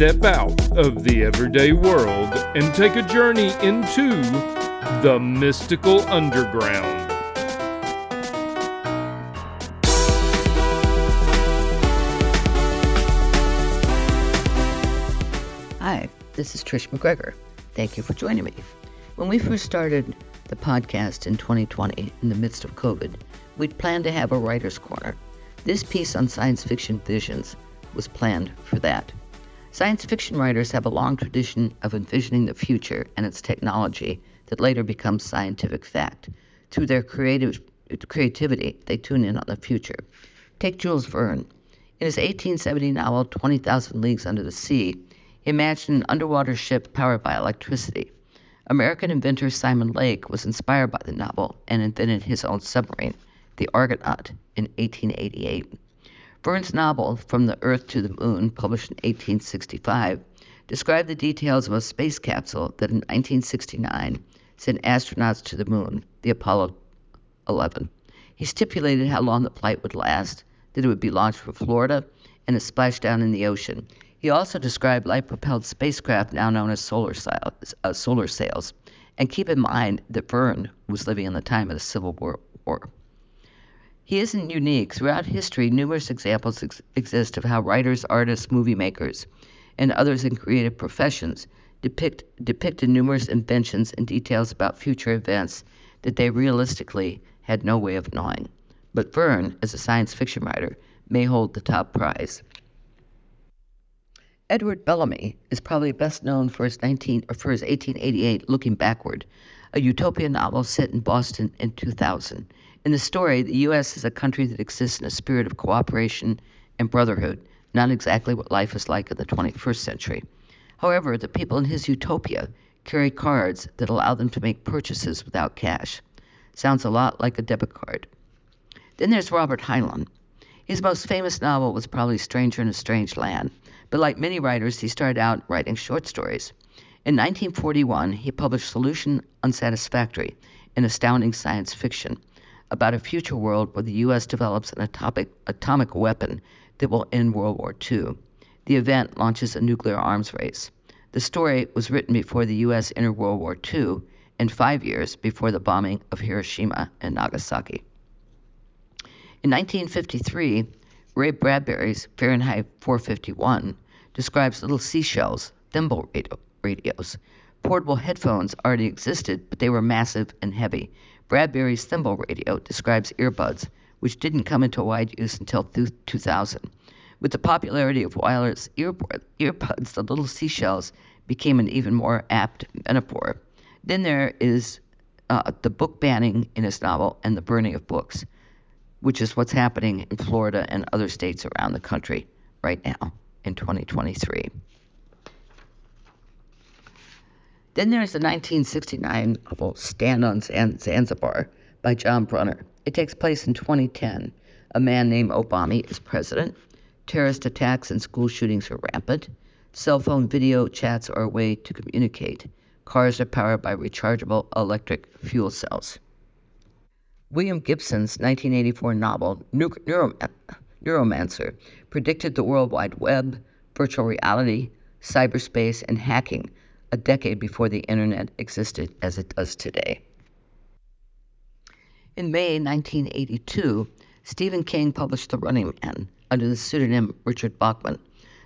Step out of the everyday world and take a journey into the mystical underground. Hi, this is Trish MacGregor. Thank you for joining me. When we first started the podcast in 2020, in the midst of COVID, we'd planned to have a writer's corner. This piece on science fiction visions was planned for that. Science fiction writers have a long tradition of envisioning the future and its technology that later becomes scientific fact. Through their creative creativity, they tune in on the future. Take Jules Verne. In his 1870 novel, 20,000 Leagues Under the Sea, he imagined an underwater ship powered by electricity. American inventor Simon Lake was inspired by the novel and invented his own submarine, the Argonaut, in 1888. Verne's novel, From the Earth to the Moon, published in 1865, described the details of a space capsule that in 1969 sent astronauts to the moon, the Apollo 11. He stipulated how long the flight would last, that it would be launched from Florida, and a splashdown in the ocean. He also described light propelled spacecraft now known as solar, sails, uh, solar sails. And keep in mind that Verne was living in the time of the Civil War. He isn't unique. Throughout history, numerous examples ex- exist of how writers, artists, movie makers, and others in creative professions depict, depicted numerous inventions and details about future events that they realistically had no way of knowing. But Verne, as a science fiction writer, may hold the top prize. Edward Bellamy is probably best known for his 19 or for his 1888 Looking Backward, a utopian novel set in Boston in 2000. In the story, the U.S. is a country that exists in a spirit of cooperation and brotherhood, not exactly what life is like in the 21st century. However, the people in his utopia carry cards that allow them to make purchases without cash. Sounds a lot like a debit card. Then there's Robert Heinlein. His most famous novel was probably Stranger in a Strange Land, but like many writers, he started out writing short stories. In 1941, he published Solution Unsatisfactory, an astounding science fiction about a future world where the U.S. develops an atomic, atomic weapon that will end World War II. The event launches a nuclear arms race. The story was written before the U.S. entered World War II and five years before the bombing of Hiroshima and Nagasaki. In 1953, Ray Bradbury's Fahrenheit 451 describes little seashells, thimble radio, radios. Portable headphones already existed, but they were massive and heavy. Bradbury's thimble radio describes earbuds, which didn't come into wide use until 2000. With the popularity of wireless earbuds, the little seashells became an even more apt metaphor. Then there is uh, the book banning in his novel and the burning of books which is what's happening in Florida and other states around the country right now in 2023. Then there's the 1969 novel Stand on Zanzibar by John Brunner. It takes place in 2010. A man named Obama is president. Terrorist attacks and school shootings are rampant. Cell phone video chats are a way to communicate. Cars are powered by rechargeable electric fuel cells. William Gibson's 1984 novel, Neuromancer, predicted the World Wide Web, virtual reality, cyberspace, and hacking a decade before the internet existed as it does today. In May 1982, Stephen King published The Running Man under the pseudonym Richard Bachman.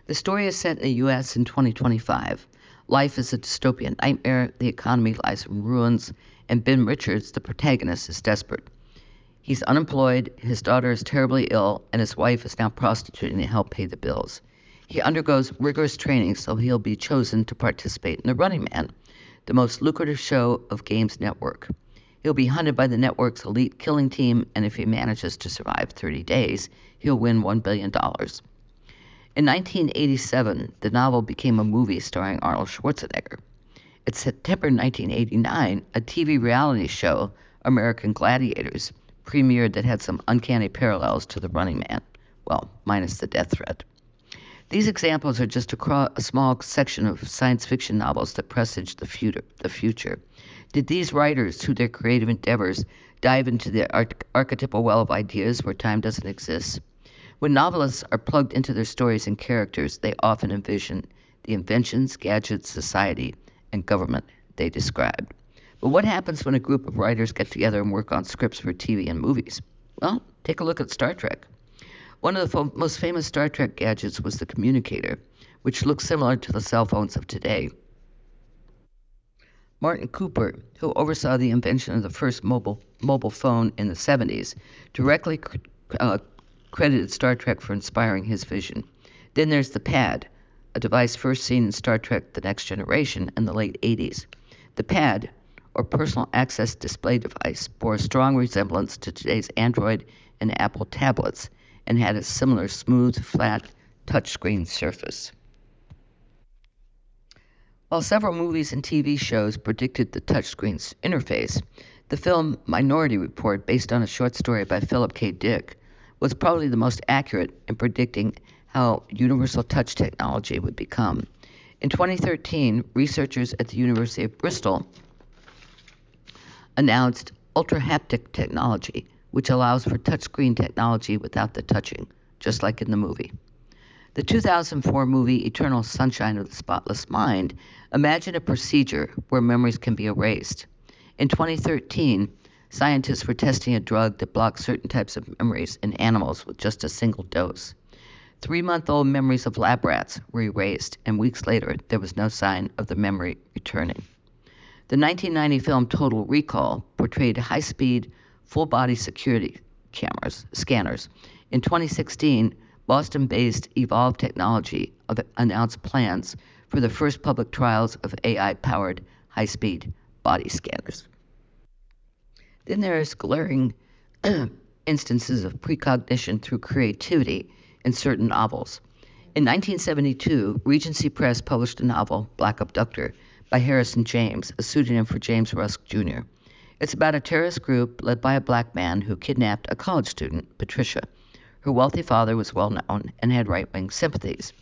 The story is set in the U.S. in 2025. Life is a dystopian nightmare, the economy lies in ruins, and Ben Richards, the protagonist, is desperate. He's unemployed, his daughter is terribly ill, and his wife is now prostituting to help pay the bills. He undergoes rigorous training so he'll be chosen to participate in The Running Man, the most lucrative show of Games Network. He'll be hunted by the network's elite killing team, and if he manages to survive 30 days, he'll win $1 billion. In 1987, the novel became a movie starring Arnold Schwarzenegger. In September 1989, a TV reality show, American Gladiators, premiered that had some uncanny parallels to The Running Man. Well, minus the death threat. These examples are just a, cro- a small section of science fiction novels that presage the future. The future. Did these writers, through their creative endeavors, dive into the arch- archetypal well of ideas where time doesn't exist? When novelists are plugged into their stories and characters, they often envision the inventions, gadgets, society, and government they described. But what happens when a group of writers get together and work on scripts for TV and movies? Well, take a look at Star Trek. One of the most famous Star Trek gadgets was the communicator, which looks similar to the cell phones of today. Martin Cooper, who oversaw the invention of the first mobile, mobile phone in the 70s, directly uh, credited Star Trek for inspiring his vision. Then there's the pad, a device first seen in Star Trek The Next Generation in the late 80s. The pad, or personal access display device, bore a strong resemblance to today's Android and Apple tablets and had a similar smooth, flat touchscreen surface. While several movies and TV shows predicted the touchscreen's interface, the film Minority Report, based on a short story by Philip K. Dick, was probably the most accurate in predicting how universal touch technology would become. In 2013, researchers at the University of Bristol announced ultra haptic technology, which allows for touchscreen technology without the touching, just like in the movie. The 2004 movie Eternal Sunshine of the Spotless Mind imagined a procedure where memories can be erased. In 2013, scientists were testing a drug that blocks certain types of memories in animals with just a single dose. Three month old memories of lab rats were erased, and weeks later, there was no sign of the memory returning. The 1990 film Total Recall portrayed high speed, full body security cameras, scanners. In 2016, Boston based Evolv Technology announced plans for the first public trials of AI powered high speed body scanners. Then there's glaring instances of precognition through creativity in certain novels. In 1972, Regency Press published a novel, Black Abductor, by Harrison James, a pseudonym for James Rusk Jr. It's about a terrorist group led by a black man who kidnapped a college student, Patricia. Her wealthy father was well known and had right wing sympathies.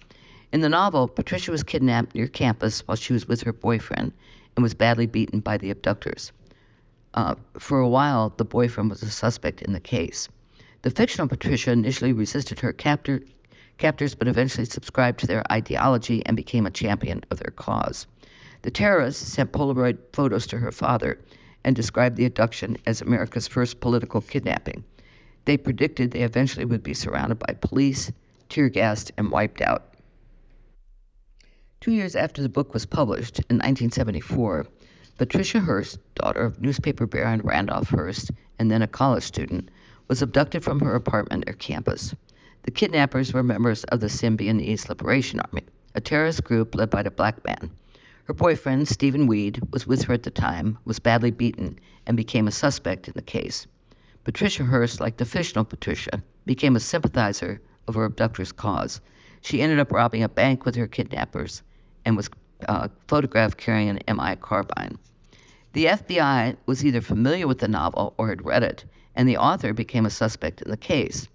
In the novel, Patricia was kidnapped near campus while she was with her boyfriend and was badly beaten by the abductors. Uh, for a while, the boyfriend was a suspect in the case. The fictional Patricia initially resisted her captor, captors, but eventually subscribed to their ideology and became a champion of their cause. The terrorists sent Polaroid photos to her father and described the abduction as America's first political kidnapping. They predicted they eventually would be surrounded by police, tear gassed, and wiped out. Two years after the book was published, in 1974, Patricia Hearst, daughter of newspaper baron Randolph Hearst and then a college student, was abducted from her apartment or campus. The kidnappers were members of the Symbionese Liberation Army, a terrorist group led by the black man. Her boyfriend, Stephen Weed, was with her at the time, was badly beaten, and became a suspect in the case. Patricia Hearst, like the fictional Patricia, became a sympathizer of her abductor's cause. She ended up robbing a bank with her kidnappers and was uh, photographed carrying an MI carbine. The FBI was either familiar with the novel or had read it, and the author became a suspect in the case.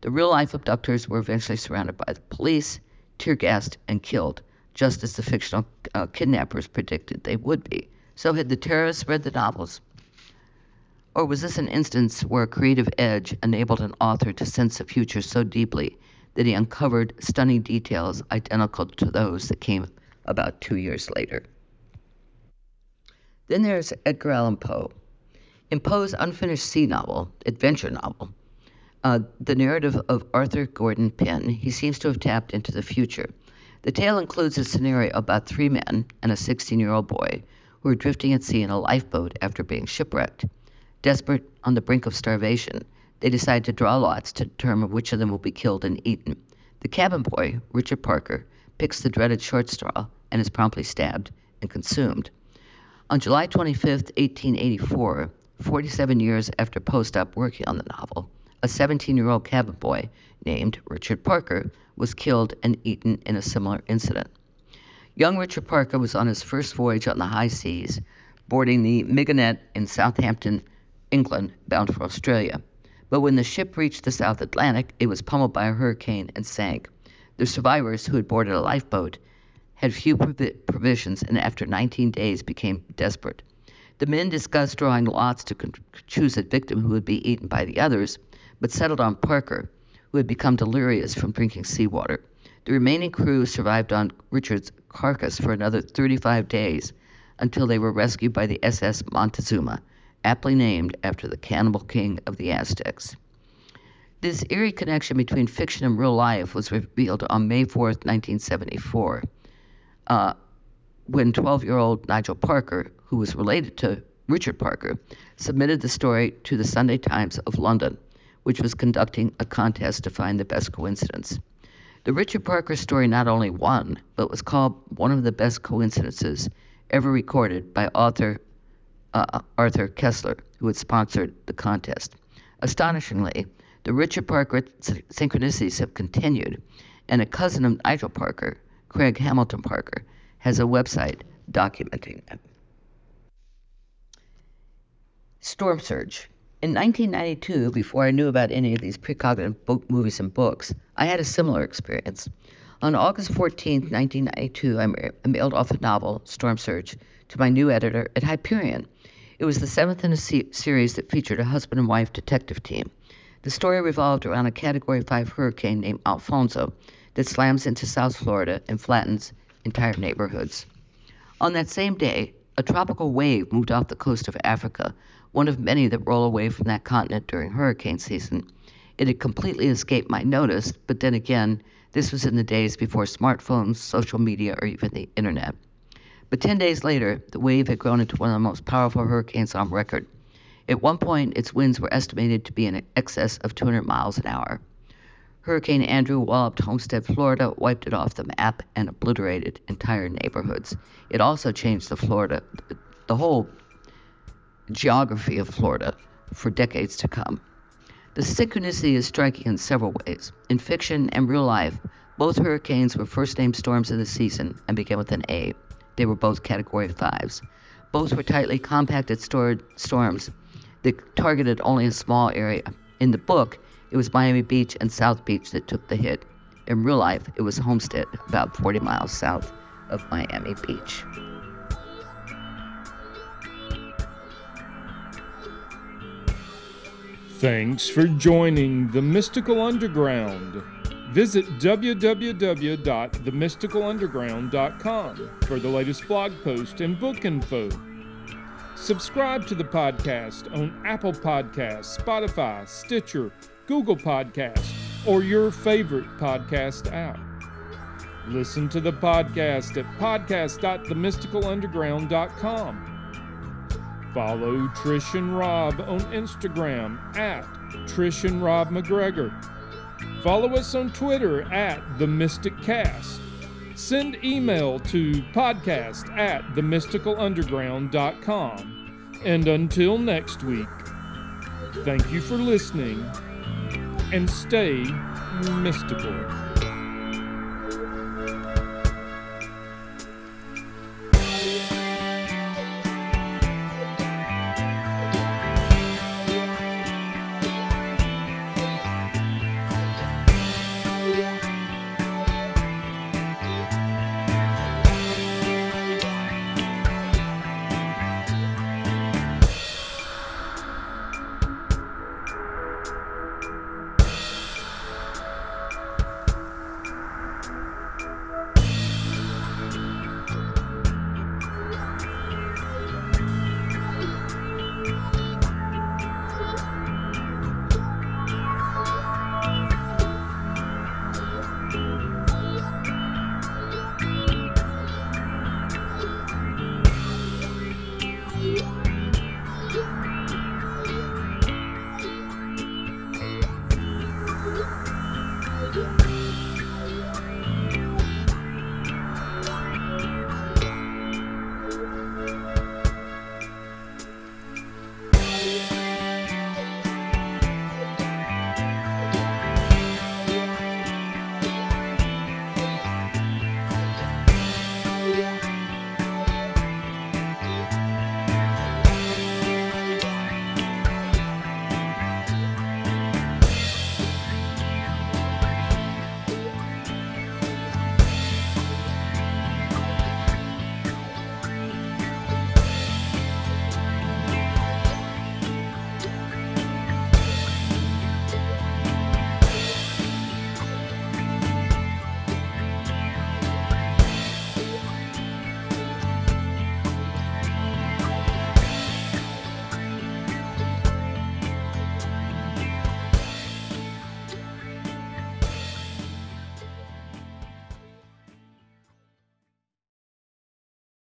The real life abductors were eventually surrounded by the police, tear gassed, and killed, just as the fictional uh, kidnappers predicted they would be. So, had the terrorists read the novels? Or was this an instance where a creative edge enabled an author to sense the future so deeply that he uncovered stunning details identical to those that came about two years later? Then there's Edgar Allan Poe. In Poe's unfinished sea novel, adventure novel, uh, the narrative of Arthur Gordon Pym, he seems to have tapped into the future. The tale includes a scenario about three men and a 16 year old boy who are drifting at sea in a lifeboat after being shipwrecked. Desperate on the brink of starvation, they decide to draw lots to determine which of them will be killed and eaten. The cabin boy, Richard Parker, picks the dreaded short straw and is promptly stabbed and consumed. On July 25, 1884, 47 years after post stopped working on the novel, a 17 year old cabin boy named Richard Parker was killed and eaten in a similar incident. Young Richard Parker was on his first voyage on the high seas, boarding the Mignonette in Southampton, England, bound for Australia. But when the ship reached the South Atlantic, it was pummeled by a hurricane and sank. The survivors, who had boarded a lifeboat, had few provi- provisions and after 19 days became desperate. The men discussed drawing lots to con- choose a victim who would be eaten by the others, but settled on Parker, who had become delirious from drinking seawater. The remaining crew survived on Richard's carcass for another 35 days until they were rescued by the SS Montezuma, aptly named after the cannibal king of the Aztecs. This eerie connection between fiction and real life was revealed on May 4th, 1974, uh, when 12 year old Nigel Parker, who was related to Richard Parker, submitted the story to the Sunday Times of London, which was conducting a contest to find the best coincidence. The Richard Parker story not only won, but was called one of the best coincidences ever recorded by author uh, Arthur Koestler, who had sponsored the contest. Astonishingly, the Richard Parker synchronicities have continued, and a cousin of Nigel Parker, Craig Hamilton Parker, has a website documenting them. Storm Surge. In 1992, before I knew about any of these precognitive book movies and books, I had a similar experience. On August 14, 1992, I mailed off a novel, Storm Surge, to my new editor at Hyperion. It was the seventh in a se- series that featured a husband and wife detective team. The story revolved around a Category 5 hurricane named Alfonso that slams into South Florida and flattens entire neighborhoods. On that same day, a tropical wave moved off the coast of Africa, one of many that roll away from that continent during hurricane season. It had completely escaped my notice, but then again, this was in the days before smartphones, social media, or even the internet. But 10 days later, the wave had grown into one of the most powerful hurricanes on record. At one point, its winds were estimated to be in excess of 200 miles an hour. Hurricane Andrew walloped Homestead, Florida, wiped it off the map, and obliterated entire neighborhoods. It also changed the Florida, the whole geography of Florida for decades to come. The synchronicity is striking in several ways. In fiction and real life, both hurricanes were first named storms of the season and began with an A. They were both Category 5s. Both were tightly compacted storms that targeted only a small area. In the book, it was Miami Beach and South Beach that took the hit. In real life, it was Homestead, about 40 miles south of Miami Beach. Thanks for joining the Mystical Underground. Visit www.themysticalunderground.com for the latest blog post and book info. Subscribe to the podcast on Apple Podcasts, Spotify, Stitcher, Google Podcasts, or your favorite podcast app. Listen to the podcast at podcast.themysticalunderground.com. Follow Trish and Rob on Instagram at Trish and Rob MacGregor. Follow us on Twitter at The Mystic Cast. Send email to podcast at themysticalunderground.com. And until next week, thank you for listening and stay mystical.